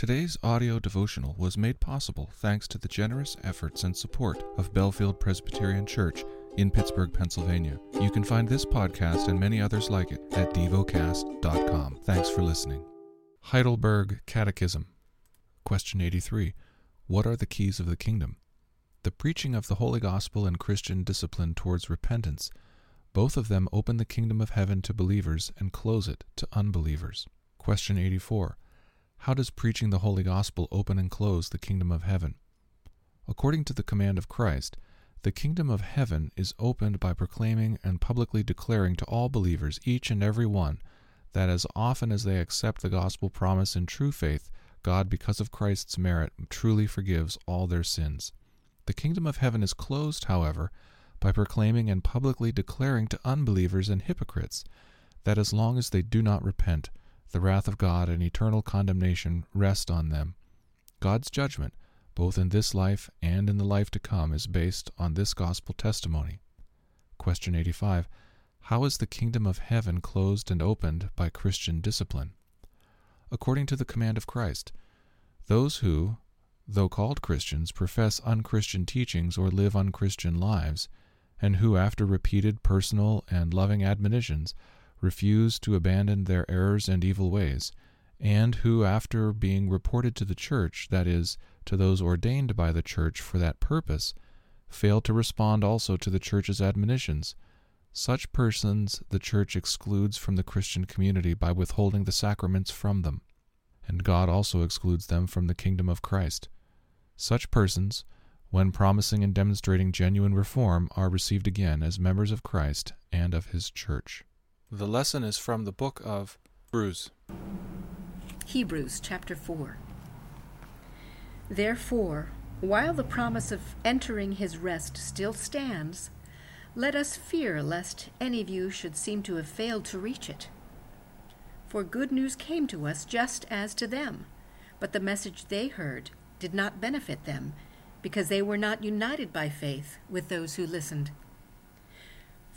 Today's audio devotional was made possible thanks to the generous efforts and support of Bellefield Presbyterian Church in Pittsburgh, Pennsylvania. You can find this podcast and many others like it at devocast.com. Thanks for listening. Heidelberg Catechism. Question 83. What are the keys of the kingdom? The preaching of the Holy Gospel and Christian discipline towards repentance. Both of them open the kingdom of heaven to believers and close it to unbelievers. Question 84. How does preaching the Holy Gospel open and close the kingdom of heaven? According to the command of Christ, the kingdom of heaven is opened by proclaiming and publicly declaring to all believers, each and every one, that as often as they accept the gospel promise in true faith, God, because of Christ's merit, truly forgives all their sins. The kingdom of heaven is closed, however, by proclaiming and publicly declaring to unbelievers and hypocrites that as long as they do not repent, the wrath of God and eternal condemnation rest on them. God's judgment, both in this life and in the life to come, is based on this gospel testimony. Question 85. How is the kingdom of heaven closed and opened by Christian discipline? According to the command of Christ, those who, though called Christians, profess unchristian teachings or live unchristian lives, and who, after repeated personal and loving admonitions, refuse to abandon their errors and evil ways, and who, after being reported to the church, that is, to those ordained by the church for that purpose, fail to respond also to the church's admonitions, such persons the church excludes from the Christian community by withholding the sacraments from them, and God also excludes them from the kingdom of Christ. Such persons, when promising and demonstrating genuine reform, are received again as members of Christ and of his church. The lesson is from the book of Hebrews. Hebrews chapter 4. Therefore, while the promise of entering his rest still stands, let us fear lest any of you should seem to have failed to reach it. For good news came to us just as to them, but the message they heard did not benefit them, because they were not united by faith with those who listened.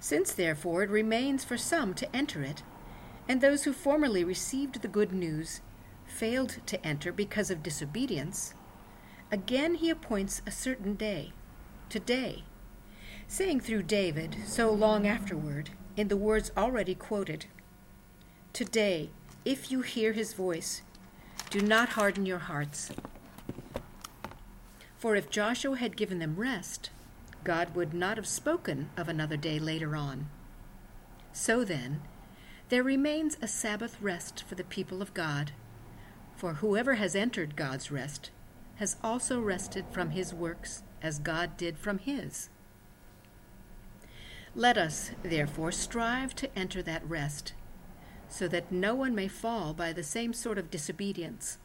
Since, therefore, it remains for some to enter it, and those who formerly received the good news failed to enter because of disobedience, again he appoints a certain day, today, saying through David so long afterward, in the words already quoted Today, if you hear his voice, do not harden your hearts. For if Joshua had given them rest, God would not have spoken of another day later on. So then, there remains a Sabbath rest for the people of God, for whoever has entered God's rest has also rested from his works as God did from his. Let us, therefore, strive to enter that rest, so that no one may fall by the same sort of disobedience.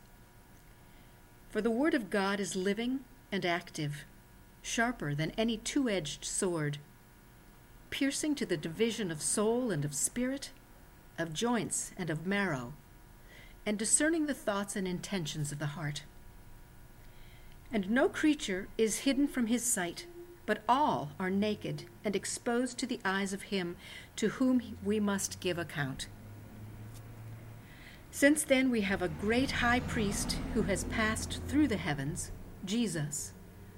For the Word of God is living and active sharper than any two edged sword, piercing to the division of soul and of spirit, of joints and of marrow, and discerning the thoughts and intentions of the heart. And no creature is hidden from his sight, but all are naked and exposed to the eyes of him to whom we must give account. Since then we have a great high priest who has passed through the heavens, Jesus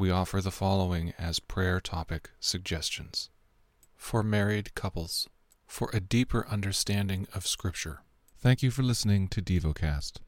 We offer the following as prayer topic suggestions for married couples, for a deeper understanding of Scripture. Thank you for listening to DevoCast.